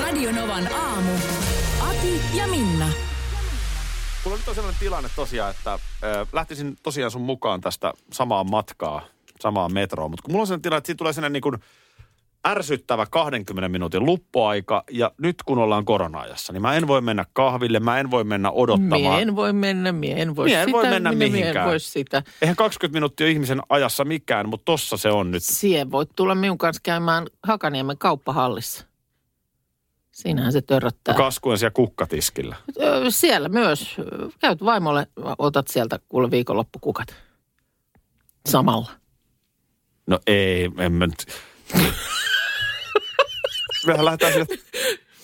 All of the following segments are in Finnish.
Radio Novan aamu. Ati ja Minna. Mulla nyt on sellainen tilanne tosiaan, että äh, lähtisin tosiaan sun mukaan tästä samaa matkaa, samaan metroon. Mutta kun mulla on sellainen tilanne, että siitä tulee sellainen niin kuin ärsyttävä 20 minuutin luppuaika. Ja nyt kun ollaan korona-ajassa, niin mä en voi mennä kahville, mä en voi mennä odottamaan. Mie en voi mennä, mie en voi Mie en sitä, voi mennä minä mie en mihinkään. voi sitä. Eihän 20 minuuttia ihmisen ajassa mikään, mutta tossa se on nyt. Sie voit tulla minun kanssa käymään Hakaniemen kauppahallissa. Siinähän se törröttää. Kaskuen siellä kukkatiskillä. Siellä myös. Käyt vaimolle, otat sieltä kuule viikonloppukukat. Samalla. No ei, en mä nyt. mehän lähdetään sinne,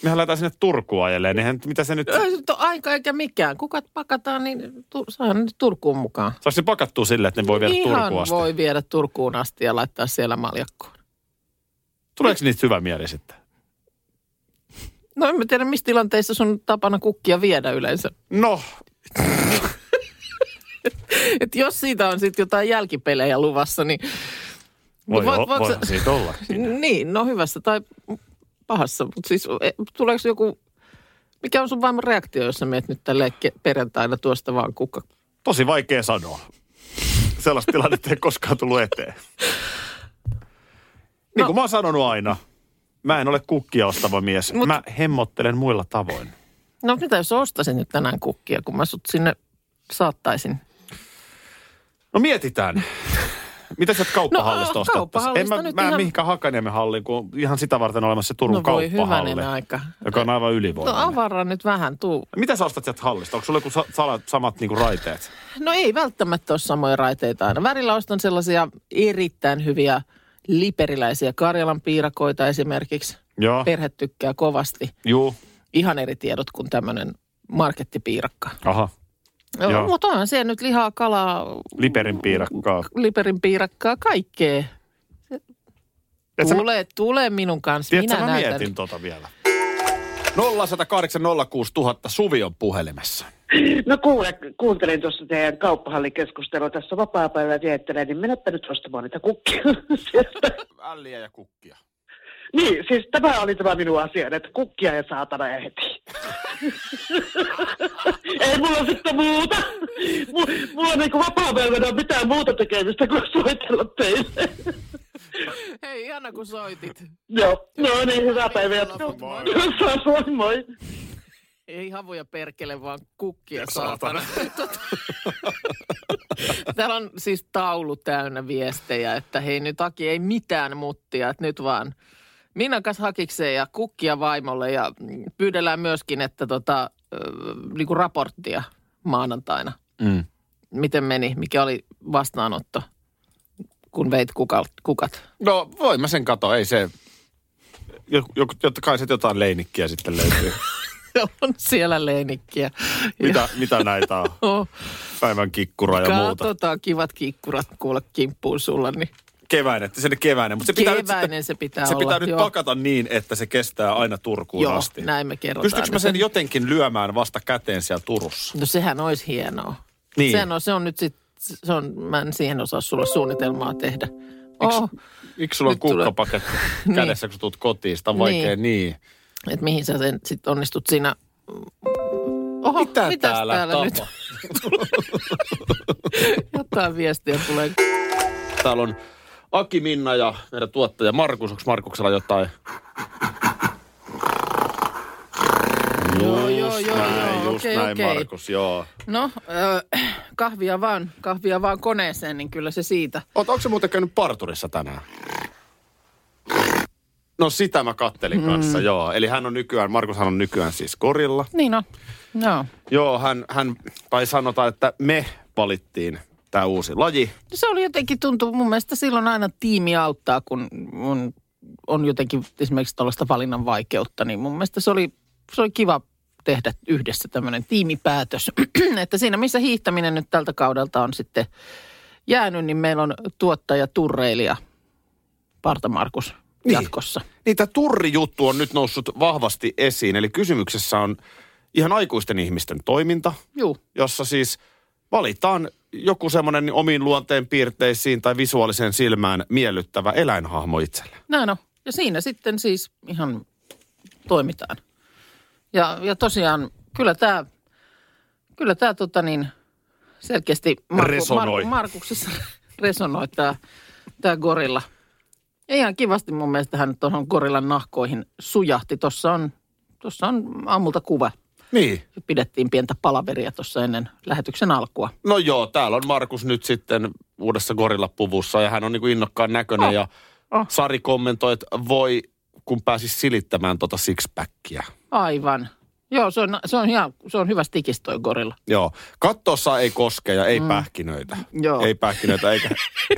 mehän lähdetään sinne Turkuun ajeleen. Eihän, mitä se nyt, Ei nyt ole aika eikä mikään. Kukat pakataan, niin tu, saa nyt Turkuun mukaan. saako se pakattua silleen, että ne voi viedä Ihan Turkuun asti? voi viedä Turkuun asti ja laittaa siellä maljakkoon. Tuleeko niistä hyvä mieli sitten? No en mä tiedä, missä tilanteissa sun tapana kukkia viedä yleensä. No, Et jos siitä on sitten jotain jälkipelejä luvassa, niin... voi, voit- voit, voit voi sä- siitä olla. Niin, no hyvässä tai pahassa. Mutta siis e, tuleeko joku... Mikä on sun vaimon reaktio, jos sä meet nyt tälle perjantaina tuosta vaan kukka? Tosi vaikea sanoa. Sellaista tilannetta ei koskaan tullut eteen. Niin No. kuin mä oon sanonut aina, mä en ole kukkia ostava mies. Mut- Mä hemmottelen muilla tavoin. No mitä jos ostaisin nyt tänään kukkia, kun mä sut sinne saattaisin? No mietitään. Mitä sieltä kauppahallista No, ostettaisiin? En mä, nyt mä ihan- mihinkään Hakaniemen halliin, kun ihan sitä varten olemassa se Turun no voi kauppahalli, hyvänen aika. joka on aivan No ylivoimainen. avara nyt vähän, tuu. Mitä sä ostat sieltä hallista? Onko sulla joku sa- sala- samat niinku raiteet? No ei välttämättä ole samoja raiteita aina. Välillä ostan sellaisia erittäin hyviä liperiläisiä Karjalan piirakoita esimerkiksi. Joo, Perhe tykkää kovasti. juu, Ihan eri tiedot kuin tämmöinen markettipiirakka. aha. Joo. Joo. Mutta onhan siellä nyt lihaa, kalaa, Liperin piirakkaa. liperin piirakkaa, kaikkea. Sä- Tule, tule minun kanssa. Tiedätkö, Minä mä näytän. mietin tota vielä. 0108 06000 Suvi on puhelimessa. No kuule, kuuntelin tuossa teidän kauppahallikeskustelua tässä vapaa-päivää viettelen, niin menepä nyt ostamaan niitä kukkia sieltä. Älliä ja kukkia. Niin, siis tämä oli tämä minun asia, että kukkia ja saatana ehti. Ei mulla sitten muuta. M- mulla on niin vapaa-päivänä mitään muuta tekemistä kuin soitella teille. Hei, ihana kun soitit. Joo, no niin, hyvää päivää. Moi. Moi moi. Ei havuja perkele, vaan kukkia saatana. Täällä on siis taulu täynnä viestejä, että hei nyt Aki ei mitään muttia, että nyt vaan Minnan kanssa hakikseen ja kukkia vaimolle ja pyydellään myöskin, että tota, ö, niinku raporttia maanantaina. Mm. Miten meni, mikä oli vastaanotto, kun veit kukat? kukat. No voi mä sen katoa, ei se... Joku, jotta kai se jotain leinikkiä sitten löytyy. on siellä leinikkiä. mitä, mitä näitä on? Oh, Päivän kikkura ja muuta. katsotaan kivat kikkurat kuule kimppuun sulla, niin Keväinen, se on keväinen. Mutta se pitää nyt, keväinen sitten, se pitää se olla. pitää nyt joo. pakata niin, että se kestää aina Turkuun Joo, asti. näin me kerrotaan. Pystyykö mä sen jotenkin lyömään vasta käteen siellä Turussa? No sehän olisi hienoa. Niin. Sehän on, se on nyt sit, se on, mä en siihen osaa sulle suunnitelmaa tehdä. Oh, Miksi sulla on Nyt kukkapaketti Niin. kädessä, kun sä tulet kotiin? Sitä on vaikea niin. niin. Että mihin sä sen sitten onnistut siinä. Oho, Mitä mitäs täällä, täällä nyt? Jotain viestiä tulee. Täällä on Aki, Minna ja meidän tuottaja Markus. Onko Markuksella jotain? Joo, joo, joo, näin, joo, just okei, näin okei. Markus, joo. No, ö, kahvia vaan, kahvia vaan koneeseen, niin kyllä se siitä. Oot, onko se muuten käynyt parturissa tänään? No sitä mä kattelin kanssa, joo. Eli hän on nykyään, Markushan on nykyään siis korilla. Niin on. Joo. Joo, hän, hän tai sanotaan, että me valittiin tämä uusi laji. Se oli jotenkin tuntuu, mun mielestä silloin aina tiimi auttaa, kun mun on jotenkin esimerkiksi tällaista valinnan vaikeutta, niin mun mielestä se oli, se oli kiva tehdä yhdessä tämmöinen tiimipäätös. että siinä missä hiihtäminen nyt tältä kaudelta on sitten jäänyt, niin meillä on tuottaja Turreilija Parta Markus Niin. jatkossa. Niin tämä turrijuttu on nyt noussut vahvasti esiin. Eli kysymyksessä on ihan aikuisten ihmisten toiminta, Juu, jossa siis valitaan joku semmoinen omiin luonteen piirteisiin tai visuaaliseen silmään miellyttävä eläinhahmo itselle. näin on. Ja siinä sitten siis ihan toimitaan. Ja, ja tosiaan kyllä tämä, kyllä tämä tota niin, selkeästi Resonoi. Markuksessa resonoi tämä, tämä gorilla. Ihan kivasti mun mielestä hän tuohon gorillan nahkoihin sujahti. Tuossa on, tuossa on aamulta kuva. Niin. Pidettiin pientä palaveria tuossa ennen lähetyksen alkua. No joo, täällä on Markus nyt sitten uudessa gorillapuvussa ja hän on niin kuin innokkaan näköinen Oh. ja Oh. Sari kommentoi, että voi kun pääsis silittämään tota sixpackia. Aivan. Joo, se on, se on, ihan, se on hyvä stikis toi gorilla. Joo, kattossa ei koske ja ei mm. pähkinöitä. Joo. Ei pähkinöitä eikä,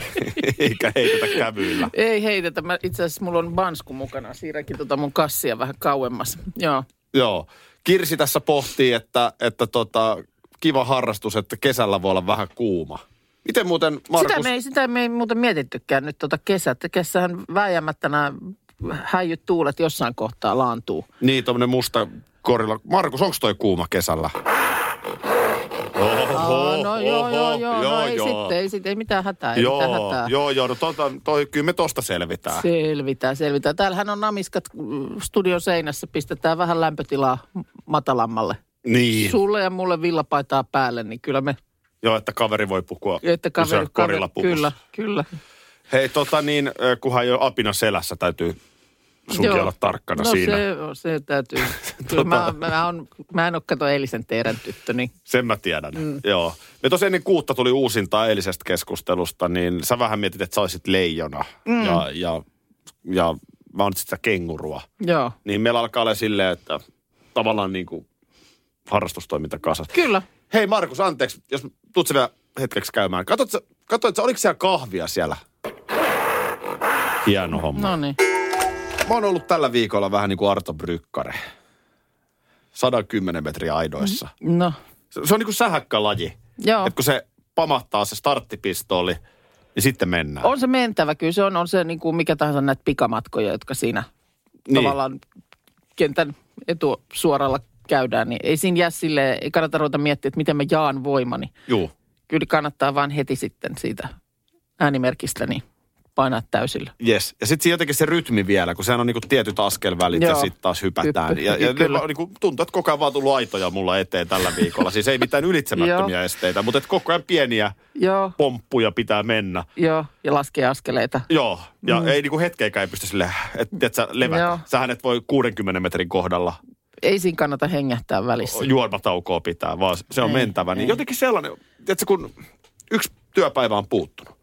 eikä heitetä kävyillä. Ei heitetä. Mä, itse asiassa mulla on bansku mukana. Siirräkin tota mun kassia vähän kauemmas. Joo. Joo. Kirsi tässä pohtii, että, että tota, kiva harrastus, että kesällä voi olla vähän kuuma. Miten muuten, Markus? Sitä me, ei, sitä me ei muuten mietittykään nyt tota kesät. Kesähän vääjäämättä nämä häijyt tuulet jossain kohtaa laantuu. Niin, tuommoinen musta korilla. Markus, onko toi kuuma kesällä? Oho, Aa, no joo, joo, joo. joo, no ei joo. sitten, ei sitten, ei mitään hätää, ei mitään Joo, hätää. joo, joo, no tota, toi, kyllä me tosta selvitään. Selvitään, selvitään. Täällähän on namiskat mm, studion seinässä. Pistetään vähän lämpötilaa matalammalle. Niin, Sulle ja mulle villapaitaa päälle, niin kyllä me... joo, että kaveri voi pukua Että kaveri, kaveri, kyllä, kyllä. Hei, tota niin, kunhan jo apina selässä, täytyy sunkin Joo. olla tarkkana no siinä. Se, se täytyy. Kyllä mä, mä, on, mä en ole kato eilisen teidän tyttö, niin Sen mä tiedän, mm. joo. Me tosiaan ennen kuutta tuli uusinta eilisestä keskustelusta, niin sä vähän mietit, että sä olisit leijona. Mm. Ja, ja, ja mä oon sitä kengurua. joo. Niin meillä alkaa olla silleen, että tavallaan niin kuin harrastustoiminta kasas. Kyllä. Hei Markus, anteeksi, jos tuut vielä hetkeksi käymään. Katsoit sä, oliko siellä kahvia siellä? Hieno homma. No niin. Mä oon ollut tällä viikolla vähän niin kuin Arto Brykkare. 110 metriä aidoissa. No, Se, se on niin kuin sähäkkälaji. joo. Että kun se pamahtaa se starttipistooli, niin sitten mennään. On se mentävä, kyllä se on, on se niin kuin mikä tahansa näitä pikamatkoja, jotka siinä Niin. tavallaan kentän etusuoralla käydään, niin ei siinä jää silleen, ei kannata ruveta miettiä, että miten mä jaan voimani. Juu. Kyllä kannattaa vaan heti sitten siitä äänimerkistä niin painaa täysillä. Yes. Ja sitten jotenkin se rytmi vielä, kun sehän on niinku tietyt askelvälit ja Joo. sitten taas hypätään. Hyppy, ja ja kyllä. niinku, tuntuu, että koko ajan vaan tullut aitoja mulla eteen tällä viikolla. Siis ei mitään ylitsemättömiä esteitä, mutta et koko ajan pieniä Joo, pomppuja pitää mennä. joo, ja laskee askeleita. Joo, ja mm. ei niinku hetkeäkään ei pysty sille, että et sä levätä. Joo. Sähän et voi 60 metrin kohdalla Ei siinä kannata hengähtää välissä. juomataukoa pitää, vaan se on Ei, mentävä. Niin ei. jotenkin sellainen, tiedätkö, kun yksi työpäivä on puuttunut.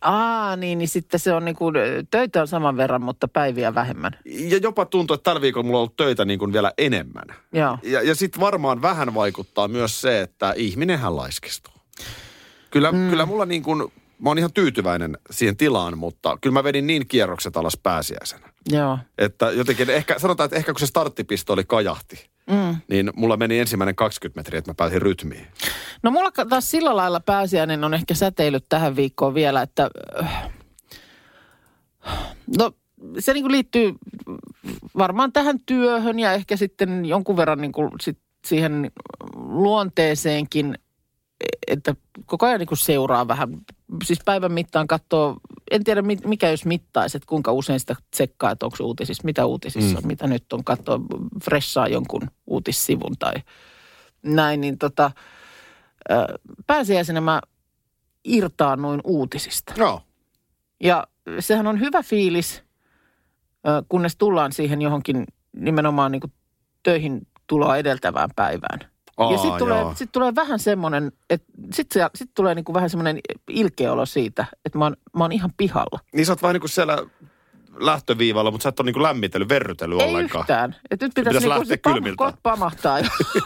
Aa, niin, niin sitten se on niin kuin, töitä on saman verran, mutta päiviä vähemmän. Ja jopa tuntuu, että tällä viikolla mulla on ollut töitä niin kuin vielä enemmän. Joo. Ja, ja sitten varmaan vähän vaikuttaa myös se, että ihminenhän laiskistuu. Kyllä, mm. kyllä mulla niin kuin, mä oon ihan tyytyväinen siihen tilaan, mutta kyllä mä vedin niin kierrokset alas pääsiäisenä. Joo. Että jotenkin, ehkä, sanotaan, että ehkä kun se starttipistooli kajahti, Mm. niin mulla meni ensimmäinen 20 metriä, että mä pääsin rytmiin. No mulla taas sillä lailla pääsiäinen on ehkä säteilyt tähän viikkoon vielä, että äh, no se niin kuin liittyy varmaan tähän työhön ja ehkä sitten jonkun verran niin kuin sit siihen luonteeseenkin, että koko ajan niin kuin seuraa vähän, siis päivän mittaan katsoo, en tiedä mi- mikä jos mittaisi, että kuinka usein sitä tsekkaa, että onko uutisissa, mitä uutisissa Mm. on, mitä nyt on, katsoo, freshaa jonkun uutissivun tai näin, niin tota, pääsiäisenä mä irtaannuin uutisista. Joo. Ja sehän on hyvä fiilis, kunnes tullaan siihen johonkin nimenomaan niin kuin töihin tuloa edeltävään päivään. Aa, ja sitten tulee, joo. sit tulee vähän semmoinen, että sitten sit tulee niin kuin vähän semmoinen ilkeolo siitä, että mä oon, mä oon ihan pihalla. Niin sä oot vähän niin kuin siellä lähtöviivalla, mutta sä et ole niin kuin lämmitellyt, verrytellyt Ei ollenkaan. yhtään. Et nyt pitäisi Pitäisi niinku lähteä se pam- kylmiltä. Kot pamahtaa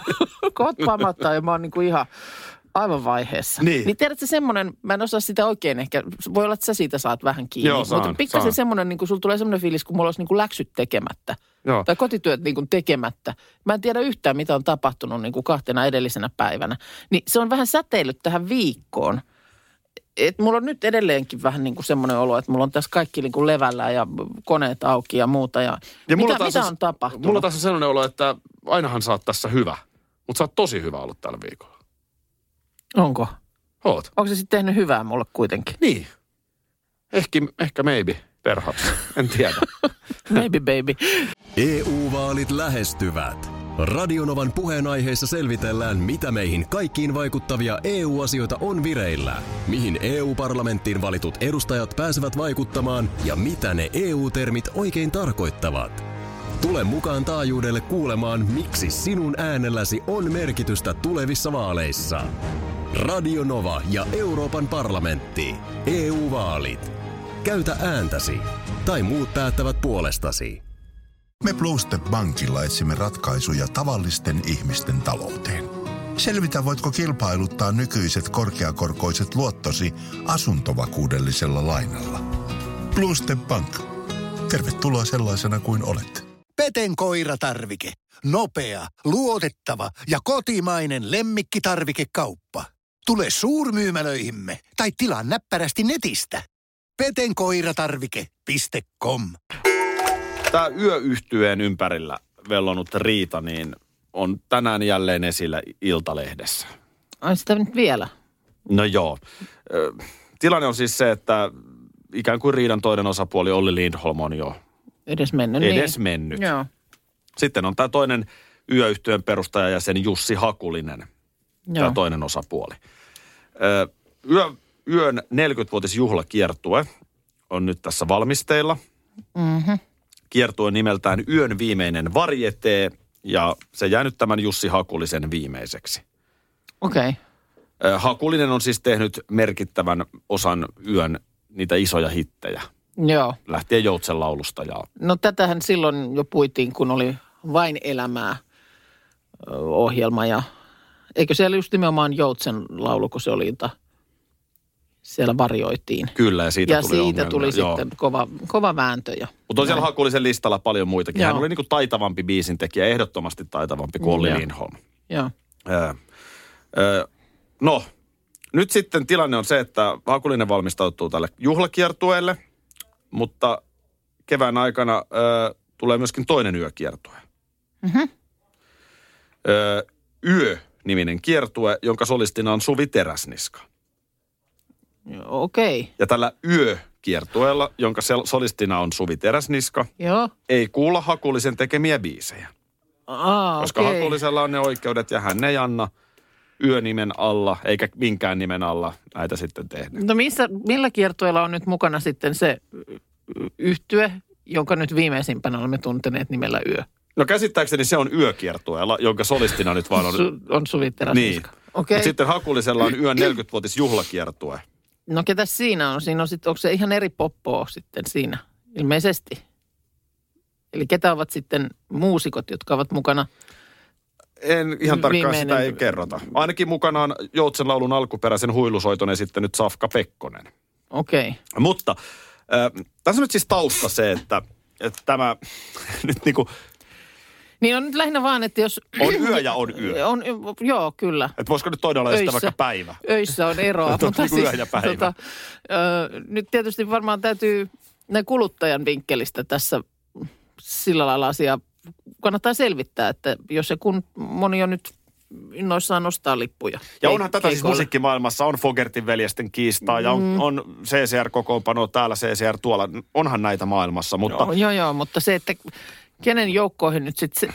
kot pamahtaa ja mä oon niinku ihan aivan vaiheessa. Niin. niin tiedätkö semmoinen, mä en osaa sitä oikein ehkä, voi olla, että sä siitä saat vähän kiinni. Joo, saan, mutta pikkasen saan. semmoinen, niin kuin sulla tulee semmoinen fiilis, kun mulla olisi niin kuin läksyt tekemättä. Joo. Tai kotityöt niin kuin tekemättä. Mä en tiedä yhtään, mitä on tapahtunut niin kuin kahtena edellisenä päivänä. Niin se on vähän säteillyt tähän viikkoon. Et mulla on nyt edelleenkin vähän niin kuin semmoinen olo, että mulla on tässä kaikki niin kuin levällä ja koneet auki ja muuta. Ja, Ja mulla mitä, taas mitä on- on tapahtunut? Mulla taas on sellainen olo, että ainahan sä oot tässä hyvä. Mutta sä oot tosi hyvä ollut tällä viikolla. Onko? Oot. Onko se sitten tehnyt hyvää mulle kuitenkin? Niin. Ehkä, ehkä maybe, perhaps. En tiedä. Maybe baby. EU-vaalit lähestyvät. Radionovan puheenaiheessa selvitellään, mitä meihin kaikkiin vaikuttavia EU-asioita on vireillä, mihin EU-parlamenttiin valitut edustajat pääsevät vaikuttamaan ja mitä ne EU-termit oikein tarkoittavat. Tule mukaan taajuudelle kuulemaan, miksi sinun äänelläsi on merkitystä tulevissa vaaleissa. Radio Nova ja Euroopan parlamentti. EU-vaalit. Käytä ääntäsi. Tai muut päättävät puolestasi. Me Bluestep Bankilla etsimme ratkaisuja tavallisten ihmisten talouteen. Selvitä, voitko kilpailuttaa nykyiset korkeakorkoiset luottosi asuntovakuudellisella lainalla. Bluestep Bank. Tervetuloa sellaisena kuin olet. Peten koiratarvike. Nopea, luotettava ja kotimainen lemmikkitarvikekauppa. Tule suurmyymälöihimme tai tilaa näppärästi netistä. petenkoiratarvike.com Tämä yöyhtyeen ympärillä vellonut riita, niin on tänään jälleen esillä Iltalehdessä. Ai sitä nyt vielä. No joo. Tilanne on siis se, että ikään kuin riidan toinen osapuoli Olli Lindholm on jo Edes mennyt. edes niin. mennyt. Joo. Sitten on tämä toinen yöyhtyön perustajajäsen Jussi Hakulinen, Joo. tämä toinen osapuoli. Ö, Yö, yön 40-vuotisjuhlakiertue on nyt tässä valmisteilla. Mm-hmm. Kiertue nimeltään Yön viimeinen varjetee ja se jää nyt tämän Jussi Hakulisen viimeiseksi. Okei. Okay. Ö, Hakulinen on siis tehnyt merkittävän osan yön niitä isoja hittejä, Joo. lähtien Joutsen laulusta ja No tätähän silloin jo puitiin, kun oli vain elämää ohjelma ja eikö siellä just nimenomaan Joutsen laulu, kun se oli, jota siellä varjoitiin. kyllä ja siitä ja tuli siitä ongelmia. tuli Joo. sitten kova, kova vääntö. Ja Mutta siellä näin. Hakulisen listalla paljon muitakin. Hän Joo. oli niin kuin taitavampi biisintekijä, ehdottomasti taitavampi kuin Olli Joo. Lindholm. Joo. Öö, öö, no, nyt sitten tilanne on se, että Hakulinen valmistautuu tälle juhlakiertueelle, mutta kevään aikana öö, tulee myöskin toinen yökiertue. Mhm. Öö, Yö-niminen kiertue, jonka solistina on Suvi Teräsniska. Okei. Okay. Ja tällä Yö-kiertueella, jonka sel- solistina on Suvi Teräsniska, Joo. ei kuulla Hakulisen tekemiä biisejä. Aa, Koska okei. Hakulisella on ne oikeudet ja hän ei anna yönimen alla, eikä minkään nimen alla näitä sitten tehdä. No missä, millä kiertueella on nyt mukana sitten se yhtye, jonka nyt viimeisimpänä olemme tunteneet nimellä Yö? No käsittääkseni se on yökiertueella, jonka solistina nyt vaan on... Su, on Suvi niin. Okei. Mutta sitten Hakulisella on yön 40-vuotis juhlakiertue. No ketä siinä on? Siinä on sitten, onko se ihan eri poppoa sitten siinä? Ilmeisesti. Eli ketä ovat sitten muusikot, jotka ovat mukana? En ihan tarkkaan Viimeinen- sitä ei kerrota. Ainakin mukana on Joutsen laulun alkuperäisen huilusoiton esittänyt Safka Pekkonen. Okei. Okay. Mutta äh, tässä on nyt siis tausta se, että, että tämä nyt niinku Niin on nyt lähinnä vaan, että jos... on yö ja on yö. On, joo, kyllä. Että voisiko nyt toinen olla Öissä. vaikka päivä? Öissä on eroa. Mutta niin kuin yö ja päivä. ö, nyt tietysti varmaan täytyy näin kuluttajan vinkkelistä tässä sillä lailla asiaa kannattaa selvittää, että jos se kun moni on nyt innoissaan nostaa lippuja. Ja onhan tätä siis musiikkimaailmassa, on Fogertin veljesten kiistaa ja on, Mm. on CCR-kokoonpano täällä, CCR tuolla. Onhan näitä maailmassa, mutta Joo, joo, joo, mutta se, että kenen joukkoihin nyt sitten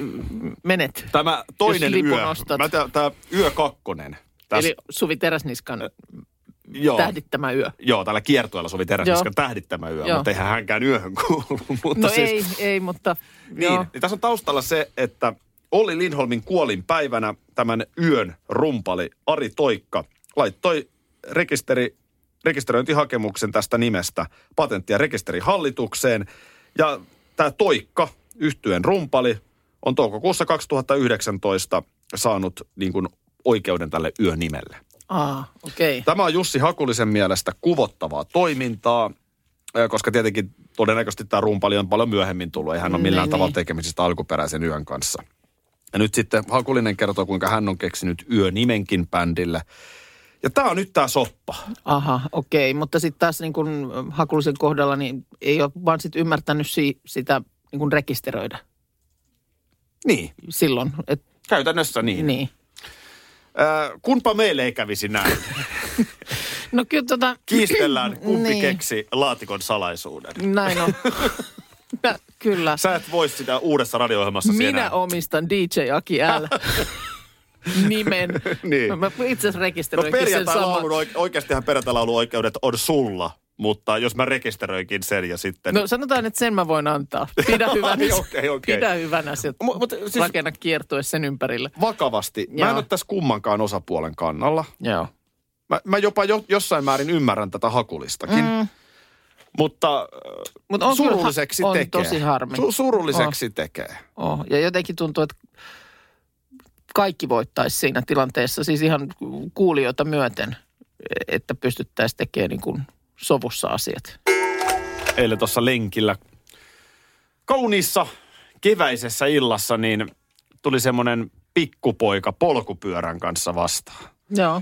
menet. tämä toinen yö, ostat. mä tää, tää yö kakkonen. Täs, Eli Suvi Teräsniskan joo, tähdittämä yö. joo, tällä kiertueella sovi Teräsniskan Joo. tähdittämä yö, Joo. mutta eihän hänkään yöhön kuulu. mutta No siis, ei, ei, mutta Niin, joo. niin tässä on taustalla se, että Olli Lindholmin kuolinpäivänä tämän yön rumpali Ari Toikka laittoi rekisteri, rekisteröintihakemuksen tästä nimestä patentti- ja rekisterihallitukseen. Ja tämä Toikka, yhtyeen rumpali, on toukokuussa 2019 saanut niin kuin oikeuden tälle yönimelle. Okei. Okay. Tämä on Jussi Hakulisen mielestä kuvottavaa toimintaa, koska tietenkin todennäköisesti tämä rumpali on paljon myöhemmin tullut. Ei hän ole millään Niin, tavalla niin. tekemisistä alkuperäisen yön kanssa. Ja nyt sitten Hakulinen kertoo, kuinka hän on keksinyt yönimenkin bändille. Ja tämä on nyt tämä soppa. Aha, okei. Okay. Mutta sitten taas niin kun Hakulisen kohdalla niin ei ole vaan sit ymmärtänyt si- sitä niin kun rekisteröidä Niin, silloin. Et, käytännössä niin. niin. Ö, kunpa meille ei kävisi näin. No kyllä tota... Kiistellään, kumpi Niin. keksi laatikon salaisuuden. Näin on. Mä- kyllä. Sä et voi sitä uudessa radio-ohjelmassa Minä omistan DJ Aki L. nimen. Niin. Mä itse asiassa No rekisteröinkin sen perjantai-laulun, saman. oike- oikeastihan perjantai oikeudet on sulla, mutta jos mä rekisteröinkin sen ja sitten... No sanotaan, että sen mä voin antaa. Pidä hyvänä. Okei, okei. Pidä hyvänä se. Mut- mut siis- Rakenna kiertue sen ympärille. Vakavasti, mä Joo. en ole tässä kummankaan osapuolen kannalla. Joo. Mä, mä jopa jo, jossain määrin ymmärrän tätä hakulistakin. Mm. Mutta Mut on surulliseksi ha- on tekee. tosi harmi. Su- surulliseksi tekee. Oh. Ja jotenkin tuntuu, että kaikki voittaisi siinä tilanteessa, siis ihan kuulijoita myöten, että pystyttäisiin tekemään niin kuin sovussa asiat. Eilen tuossa lenkillä kauniissa keväisessä illassa niin tuli semmoinen pikkupoika polkupyörän kanssa vastaan. Joo.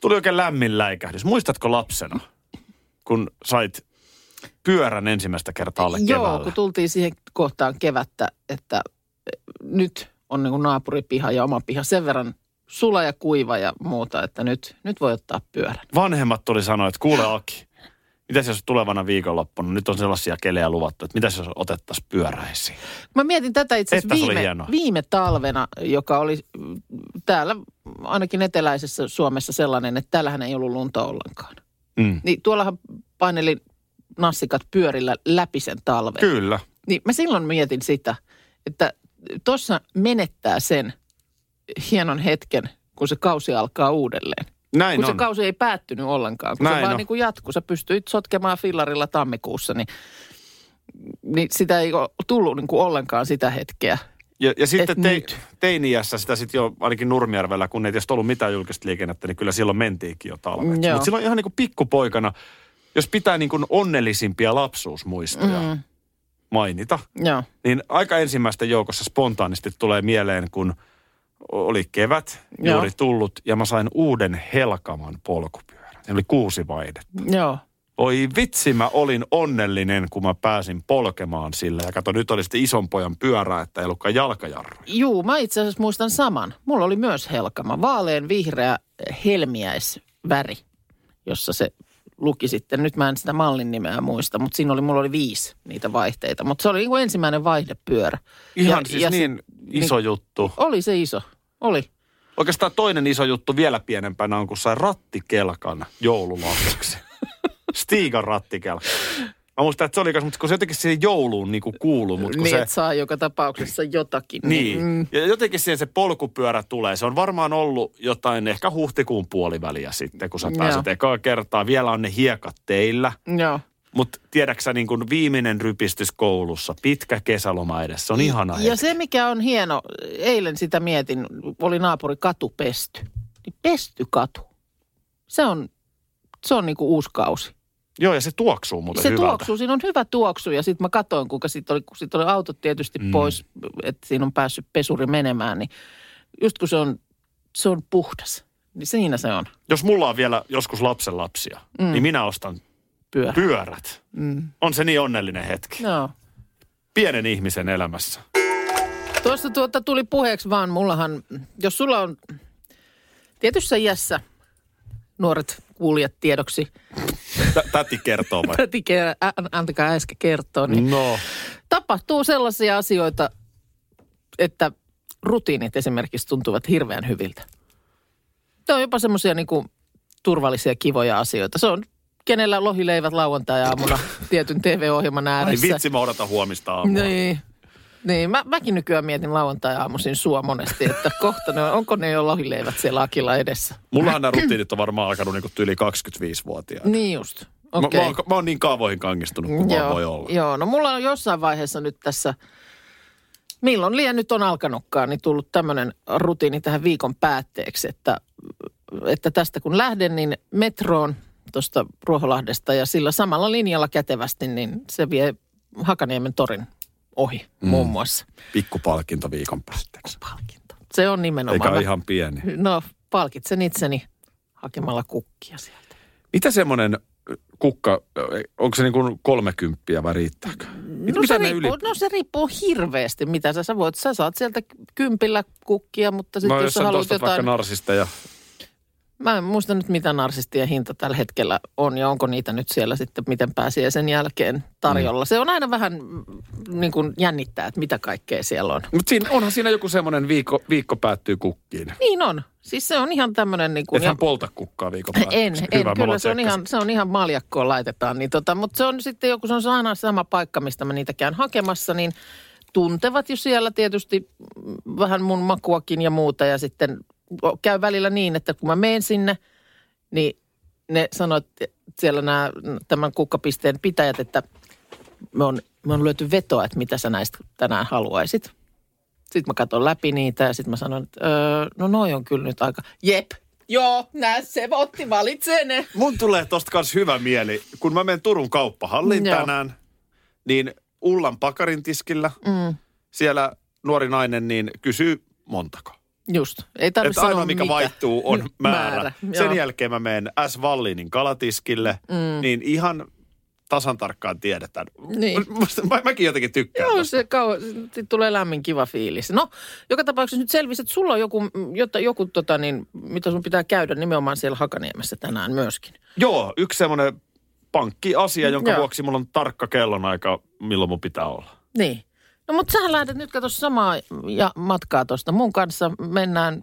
Tuli oikein lämmin läikähdys. Muistatko lapsena, kun sait pyörän ensimmäistä kertaa alle Joo, keväällä? kun tultiin siihen kohtaan kevättä, että nyt on niin naapuripiha ja oma piha sen verran sula ja kuiva ja muuta, että nyt, nyt voi ottaa pyörän. Vanhemmat tuli sanoa, että kuule Aki, mitäs jos tulevana viikonloppuna, nyt on sellaisia kelejä luvattu, että mitäs jos otettaisiin pyöräisiin? Mä mietin tätä itse asiassa viime, viime talvena, joka oli täällä ainakin eteläisessä Suomessa sellainen, että täällähän ei ollut lunta ollenkaan. Mm. Niin tuollahan paineli nassikat pyörillä läpi sen talven. Kyllä. Niin mä silloin mietin sitä, että tuossa menettää sen hienon hetken, kun se kausi alkaa uudelleen. Näin kun on. se kausi ei päättynyt ollenkaan, kun Näin se vaan on. niin kuin jatkuu. Sä pystyit sotkemaan fillarilla tammikuussa, niin, niin sitä ei ole tullut niin kuin ollenkaan sitä hetkeä. Ja, ja sitten te, teiniässä sitä sitten jo ainakin Nurmijärvellä, kun ei tietysti ollut mitään julkista liikennettä, niin kyllä silloin mentiinkin jo talveksi. Mutta silloin ihan niin kuin pikkupoikana, jos pitää niin kuin onnellisimpia lapsuusmuistoja mm. mainita, Joo. niin aika ensimmäisten joukossa spontaanisti tulee mieleen, kun oli kevät Joo. juuri tullut ja mä sain uuden Helkaman polkupyörän. Ne oli kuusi vaihdetta. Joo. Oi vitsi, mä olin onnellinen, kun mä pääsin polkemaan sillä. Ja kato, nyt oli sitten ison pojan pyörä, että ei ollutkaan jalkajarru. Juu, mä itse asiassa muistan saman. Mulla oli myös helkama, vaalean vihreä helmiäisväri, jossa se luki sitten. Nyt mä en sitä mallin nimeä muista, mutta siinä oli, mulla oli viisi niitä vaihteita. Mutta se oli niin kuin ensimmäinen vaihdepyörä. Ihan Ja- siis ja se- niin iso juttu. Oli se iso, oli. Oikeastaan toinen iso juttu vielä pienempänä on, kun sai rattikelkan joululahjaksi. Stiigan rattikelkka. Mä muistan, että se oli, mutta kun se jotenkin siihen jouluun niin kuin kuuluu, mutta kun Niin, se... että saa joka tapauksessa jotakin. Niin, mm, ja jotenkin siihen se polkupyörä tulee. Se on varmaan ollut jotain ehkä huhtikuun puoliväliä sitten, kun sä pääset Joo. ekaa kertaa. Vielä on ne hiekat teillä. joo. Mutta tiedäksä niin kuin viimeinen rypistys koulussa, pitkä kesäloma edessä, se on ihana Ja hetki. se, mikä on hieno, eilen sitä mietin, oli naapuri katu pesty. Niin pesty katu. Se on, se on niinku uusi kausi. Joo, ja se tuoksuu muuten se hyvältä. tuoksuu, siinä on hyvä tuoksu ja sitten mä katsoin, kuinka sitten oli, kun sit oli autot tietysti mm. pois, että siinä on päässyt pesuri menemään, niin just kun se on, se on puhdas, niin siinä se on Jos mulla on vielä joskus lapsen lapsia, mm. niin minä ostan pyörä. pyörät. Mm. On se niin onnellinen hetki. Joo. Pienen ihmisen elämässä. Tuossa tuota tuli puheeksi vaan, mullahan, jos sulla on tietyssä iässä, nuoret kuulijat tiedoksi, Tä- Täti kertoo vai? täti, antakaa äsken kertoa, niin No. tapahtuu sellaisia asioita, että rutiinit esimerkiksi tuntuvat hirveän hyviltä. Ne on jopa semmoisia niin turvallisia, kivoja asioita. Se on kenellä lohileivät lauantai-aamuna tietyn TV-ohjelman Ai ääressä. vitsi, mä odotan huomista aamua. Niin. Niin, mä, mäkin nykyään mietin lauantai-aamuisin sua monesti, että kohta ne on, onko ne jo lohileivät siellä Akilla edessä. Mullahan nämä rutiinit on varmaan alkanut niin yli 25-vuotiaana. Niin just, Mä, okei. mä, oon, mä oon niin kaavoihin kangistunut kuin vaan voi olla. Joo, no mulla on jossain vaiheessa nyt tässä, milloin liian nyt on alkanutkaan, niin tullut tämmöinen rutiini tähän viikon päätteeksi, että että tästä kun lähden, niin metroon tuosta Ruoholahdesta ja sillä samalla linjalla kätevästi, niin se vie Hakaniemen torin ohi mm. muun muassa. Pikkupalkinto viikon päätteeksi. Palkinto. Se on nimenomaan. Eikä ihan pieni. No, palkitsen itseni hakemalla kukkia sieltä. Mitä semmoinen kukka, onko se niin kuin kolmekymppiä vai riittääkö? Mit, No mitä se, riippuu, yli... no se riippuu hirveästi, mitä sä, sä voit. Sä saat sieltä kympillä kukkia, mutta sitten No, jos jos haluat jotain... vaikka narsisteja. Mä en muista nyt, mitä narsistien hinta tällä hetkellä on ja onko niitä nyt siellä sitten, miten pääsee sen jälkeen tarjolla. Mm. Se on aina vähän mm, niin kuin jännittää, että mitä kaikkea siellä on. Mutta siinä, onhan siinä joku semmoinen viikko, viikko päättyy kukkiin. Niin on. Siis se on ihan tämmöinen niin kuin... Ethän polta kukkaa viikon En, päätteeksi. en. Hyvä, Kyllä mulla se on, ihan, se on ihan maljakkoon laitetaan. Niin tota, mutta se on sitten joku, se on aina sama paikka, mistä mä niitä käyn hakemassa, niin tuntevat jo siellä tietysti mm, vähän mun makuakin ja muuta. Ja sitten käy välillä niin, että kun mä menen sinne, niin ne sanoo, että siellä nämä, tämän kukkapisteen pitäjät, että me on, me on löyty vetoa, että mitä sä näistä tänään haluaisit. Sitten mä katson läpi niitä ja sitten mä sanon, että öö, no noi on kyllä nyt aika, jep, joo, nää se otti, valitsee ne. Mun tulee tosta kans hyvä mieli. Kun mä menen Turun kauppahalliin Joo. tänään, niin Ullan pakarin tiskillä Mm, siellä nuori nainen niin kysyy montako. Just, ei tarvitse sanoa ainoa mikä mitä. vaihtuu on määrä. Määrä, Sen joo. jälkeen mä menen S. Vallinin kalatiskille, Mm. niin ihan tasan tarkkaan tiedetään. Niin. Mä, mäkin jotenkin tykkään Joo, se sit tulee lämmin kiva fiilis. No, joka tapauksessa nyt selvisi, että sulla on joku, jotta, joku tota niin, mitä sun pitää käydä nimenomaan siellä Hakaniemessä tänään myöskin. Joo, yksi semmoinen pankkiasia, jonka Joo. vuoksi mulla on tarkka kellonaika, milloin mun pitää olla. Niin. No mutta sähän lähdet nyt katso samaa ja matkaa tuosta. Mun kanssa mennään,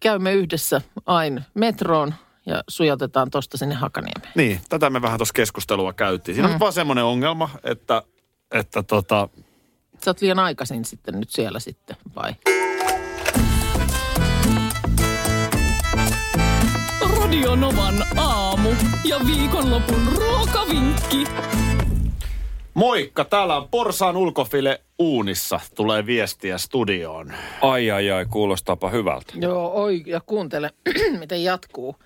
käymme yhdessä aina metroon ja sujautetaan tuosta sinne Hakaniemeen. Niin, tätä me vähän tuossa keskustelua käytiin. Siinä mm. on vaan semmoinen ongelma, että, että tota, Sä oot liian aikaisin sitten nyt siellä sitten, vai? Radio Novan aamu ja viikonlopun ruokavinkki. Moikka, täällä on Porsaan ulkofile uunissa, tulee viestiä studioon. Ai ai ai, kuulostaapa hyvältä. Joo, oi, ja kuuntele, miten jatkuu.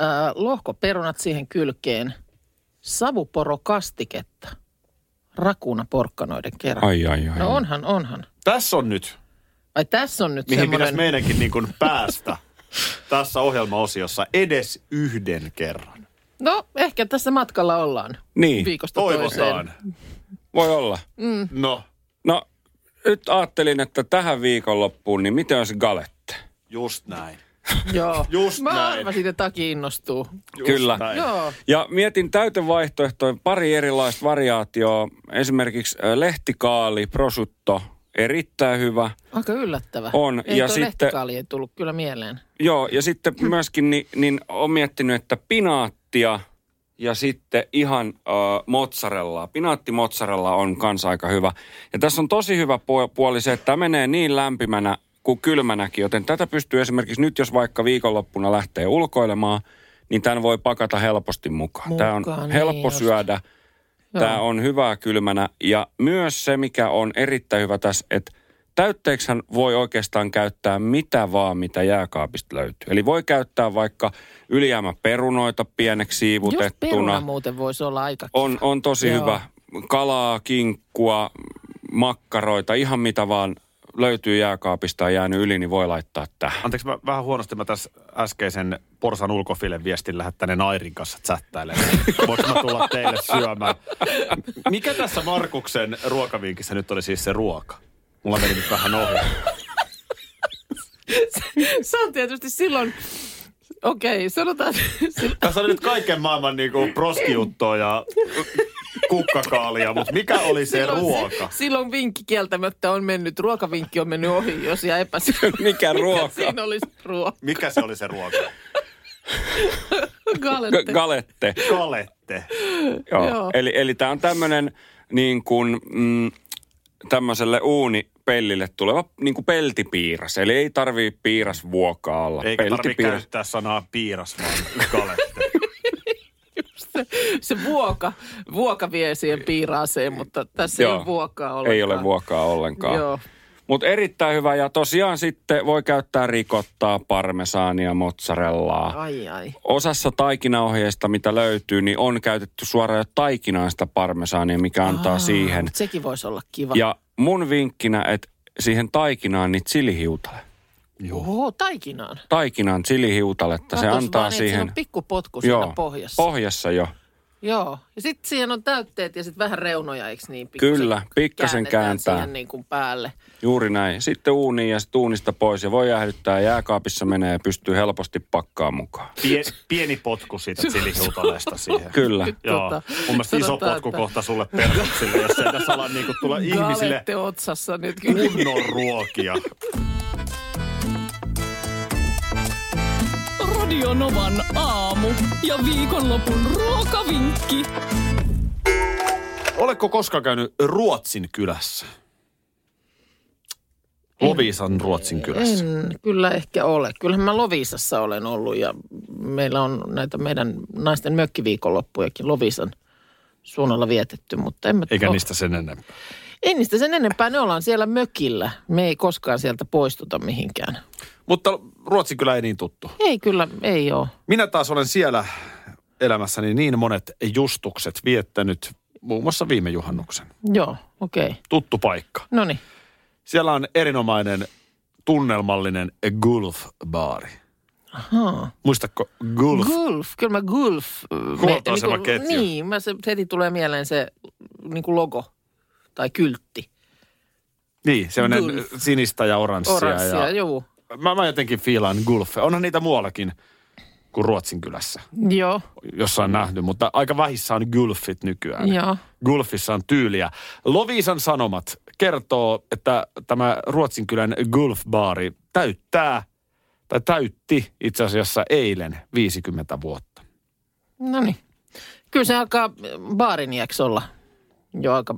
Äh, lohkoperunat siihen kylkeen, savuporokastiketta, rakuna porkkanoiden kerran. Ai ai ai. No onhan, onhan. Tässä on nyt, Ai tässä on nyt mihin semmoinen... pitäisi meidänkin niin kuin päästä tässä ohjelmaosiossa edes yhden kerran. No, ehkä tässä matkalla ollaan. Niin. Viikosta Toivotaan. toiseen. Voi olla. No, No, nyt ajattelin, että tähän viikonloppuun, niin miten olisi galette? just näin. Joo. Just Mä näin. arvasin, että Taki innostuu. Just Kyllä. Näin. Joo. Ja mietin täytevaihtoehtoja, pari erilaista variaatioa. Esimerkiksi lehtikaali, prosutto, erittäin hyvä. Aika yllättävä. On, Ei ja sitten- ei tullut kyllä mieleen. Joo, ja sitten myöskin niin, niin olen miettinyt, että pinaattia ja sitten ihan äh, mozzarellaa. Pinaatti mozzarella on kanssa aika hyvä. Ja tässä on tosi hyvä puo- puoli se, että tämä menee niin lämpimänä kuin kylmänäkin, joten tätä pystyy esimerkiksi nyt, jos vaikka viikonloppuna lähtee ulkoilemaan, niin tämän voi pakata helposti mukaan. Tämä on Mukaan, niin helppo just. syödä, Joo. tämä on hyvää kylmänä ja myös se, mikä on erittäin hyvä tässä, että täytteeksihän voi oikeastaan käyttää mitä vaan, mitä jääkaapista löytyy. Eli voi käyttää vaikka ylijäämäperunoita pieneksi Just siivutettuna. peruna muuten voisi olla aika On, on tosi Joo. hyvä. Kalaa, kinkkua, makkaroita, ihan mitä vaan löytyy jääkaapista ja jäänyt yli, niin voi laittaa tähän. Anteeksi, mä vähän huonosti mä tässä äskeisen Porsan ulkofilen viestin lähettäneen Airin kanssa chattailemaan. Voinko mä tulla teille syömään? Mikä tässä Markuksen ruokavinkissä nyt oli siis se ruoka? Mulla meni nyt vähän ohi. Se on tietysti silloin, okei, sanotaan, Tässä oli nyt kaiken maailman niinku proskijuttoa ja kukkakaalia, mutta mikä oli se silloin, ruoka? silloin vinkki kieltämättä on mennyt, ruokavinkki on mennyt ohi, jos jää epäselvä. Mikä ruoka? Siinä olisi ruoka. Mikä se oli se ruoka? Galette. Galette. Kalette. Joo. Joo. Eli, eli tämä on tämmöinen niin kuin mm, tämmöiselle uunipellille tuleva niin kuin peltipiiras. Eli ei tarvii piirasvuokaa olla. Eikä tarvitse Peltipiiras. käyttää sanaa piiras, vaan kalette. se, se vuoka, vuoka vie siihen piiraaseen, mutta tässä ei Joo. ole vuokaa ollenkaan. Ei ole vuokaa ollenkaan. Joo. Mutta erittäin hyvä ja tosiaan sitten voi käyttää rikottaa, parmesaania, mozzarellaa. Ai ai. Osassa taikinaohjeista, mitä löytyy, niin on käytetty suoraan jo taikinaan sitä parmesaania, mikä antaa Aa, siihen. Sekin voisi olla kiva. Ja mun vinkkinä, että siihen taikinaan niin chilihiutale. Oho, taikinaan. Taikinaan chilihiutaletta, se antaa vaan, niin, että siihen... Siinä on pikku potku siinä pohjassa. Pohjassa jo. Joo. Ja sitten siihen on täytteet ja sitten vähän reunoja, eikö niin? Pikkusen Kyllä, pikkasen kääntää. siihen niin kuin päälle. Juuri näin. Sitten uuniin ja sitten uunista pois ja voi jäähdyttää. Jääkaapissa menee ja pystyy helposti pakkaa mukaan. Pie, pieni potku siitä chilihiutaleesta siihen. Kyllä. Joo. Tota, Mun mielestä iso potku että- kohta sulle perhoksille, jos ei tässä ala niinku tulla ihmisille Galette otsassa nyt kyllä. kunnon ruokia. Radio Novan aamu ja viikonlopun ruokavinkki. Oletko koskaan käynyt Ruotsin kylässä? Lovisan Ruotsin kylässä. En kyllä ehkä ole. Kyllähän mä Lovisassa olen ollut ja meillä on näitä meidän naisten mökkiviikonloppujakin Lovisan suunnalla vietetty, mutta en mä Eikä oo- niistä sen enempää. Ei niistä sen enempää, ne ollaan siellä mökillä. Me ei koskaan sieltä poistuta mihinkään. Mutta Ruotsin kylä ei niin tuttu. Ei kyllä, ei ole. Minä taas olen siellä elämässäni niin monet justukset viettänyt, muun muassa viime juhannuksen. Joo, okei. Okay. Tuttu paikka. No niin. Siellä on erinomainen tunnelmallinen Gulf-baari. Ahaa. Muistatko Gulf? Gulf, kyllä mä Gulf. äh, Huoltoasemaketju. Niin, mä se, heti tulee mieleen se niin kuin logo tai kyltti. Niin, sellainen Gulf. sinistä ja oranssia. Oranssia, ja juu. Mä, mä jotenkin fiilaan Gulf. Onhan niitä muuallakin kuin Ruotsin kylässä, Joo, jossa on nähty, mutta aika vähissä on Gulfit nykyään. joo. Gulfissa on tyyliä. Lovisan Sanomat kertoo, että tämä Ruotsin kylän Gulf-baari täyttää, tai täytti itse asiassa eilen 50 vuotta. No niin. Kyllä se alkaa baarin olla jo aika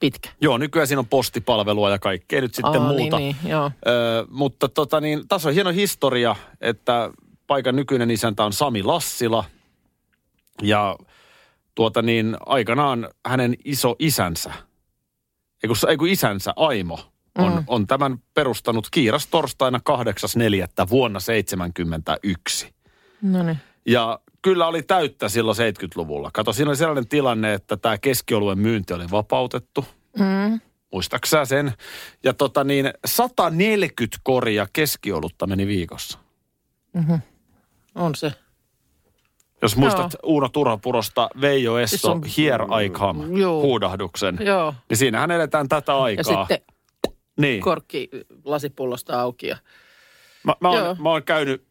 pitkä. Joo, nykyään siinä on postipalvelua ja kaikkea nyt sitten Aa, muuta. Niin, niin, joo. Ö, mutta tota niin, tässä on hieno historia, että paikan nykyinen isäntä on Sami Lassila. Ja tuota niin, aikanaan hänen iso isänsä, ei kun, ei kun isänsä Aimo, on, Mm. on tämän perustanut kiiras torstaina 8.4. vuonna 1971. No niin. Ja kyllä oli täyttä silloin 70-luvulla. Kato, siinä oli sellainen tilanne, että tämä keskioluen myynti oli vapautettu. Mm. Muistaaksä sen? Ja tota niin, 140 koria keskiolutta meni viikossa. On se. Jos muistat Uuno Turhapurosta Veijo Esso, Siis on- Here I Come, Joo. huudahduksen. Joo. Niin siinähän eletään tätä Ja aikaa. sitten niin. korkki lasipullosta auki. Ja... Mä, mä, Joo. oon, mä oon käynyt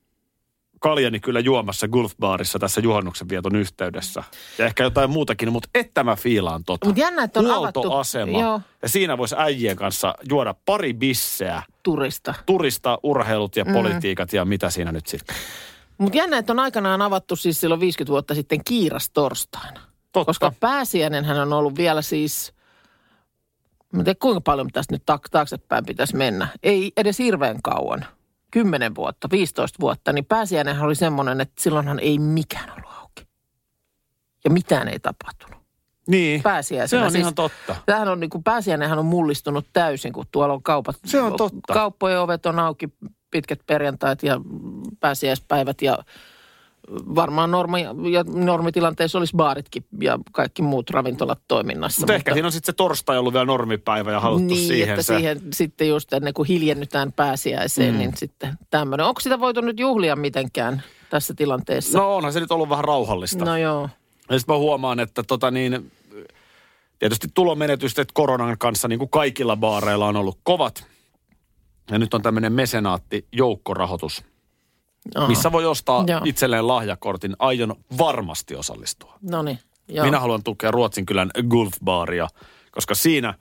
kaljani kyllä juomassa Gulf-baarissa tässä juhannuksen vieton yhteydessä. Ja ehkä jotain muutakin, mutta että mä fiilaan tota. Mut jännä, että on avattu-. Joo. Ja siinä voisi äijien kanssa juoda pari bisseä, turista. turista, urheilut ja politiikat ja mitä siinä nyt sitten. Mutta jännä, että on aikanaan avattu siis silloin 50 vuotta sitten kiiras torstaina. Totta. Koska pääsiäinenhän on ollut vielä siis, mä tiedä kuinka paljon tästä nyt taaksepäin pitäisi mennä. Ei edes hirveän kauan. 10 vuotta, 15 vuotta, niin pääsiäinenhän oli semmoinen, että silloinhan ei mikään ollut auki. Ja mitään ei tapahtunut. Niin, Pääsiäisenä. se on siis, ihan totta. Tämähän on niin kuin pääsiäinenhän on mullistunut täysin, kun tuolla on kaupat. Se on totta. Kauppojen ovet on auki pitkät perjantait ja pääsiäispäivät ja varmaan normi, ja normitilanteessa olisi baaritkin ja kaikki muut ravintolat toiminnassa. Mutta ehkä siinä on sitten se torstai ollut vielä normipäivä ja haluttu niin, siihen että se. siihen sitten just ennen kuin hiljennytään pääsiäiseen, mm. niin sitten tämmöinen. Onko sitä voitu nyt juhlia mitenkään tässä tilanteessa? No onhan se nyt ollut vähän rauhallista. no joo. Ja sitten mä huomaan, että tota niin, tietysti tulonmenetykset koronan kanssa niin kuin kaikilla baareilla on ollut kovat. Ja nyt on tämmöinen mesenaatti joukkorahoitus, Aha. missä voi ostaa Joo. itselleen lahjakortin. Aion varmasti osallistua. No niin, joo. Minä haluan tukea Ruotsin kylän golfbaaria, koska siinä,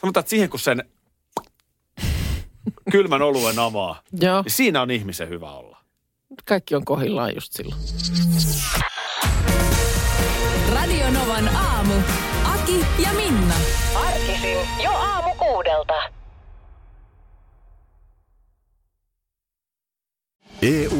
sanotaan, että siihen kun sen kylmän oluen avaa, Joo, niin siinä on ihmisen hyvä olla. kaikki on kohillaan just silloin. Radio Novan aamu. Aki ja Minna. Arkisin jo aamu kuudelta. EU-vaalit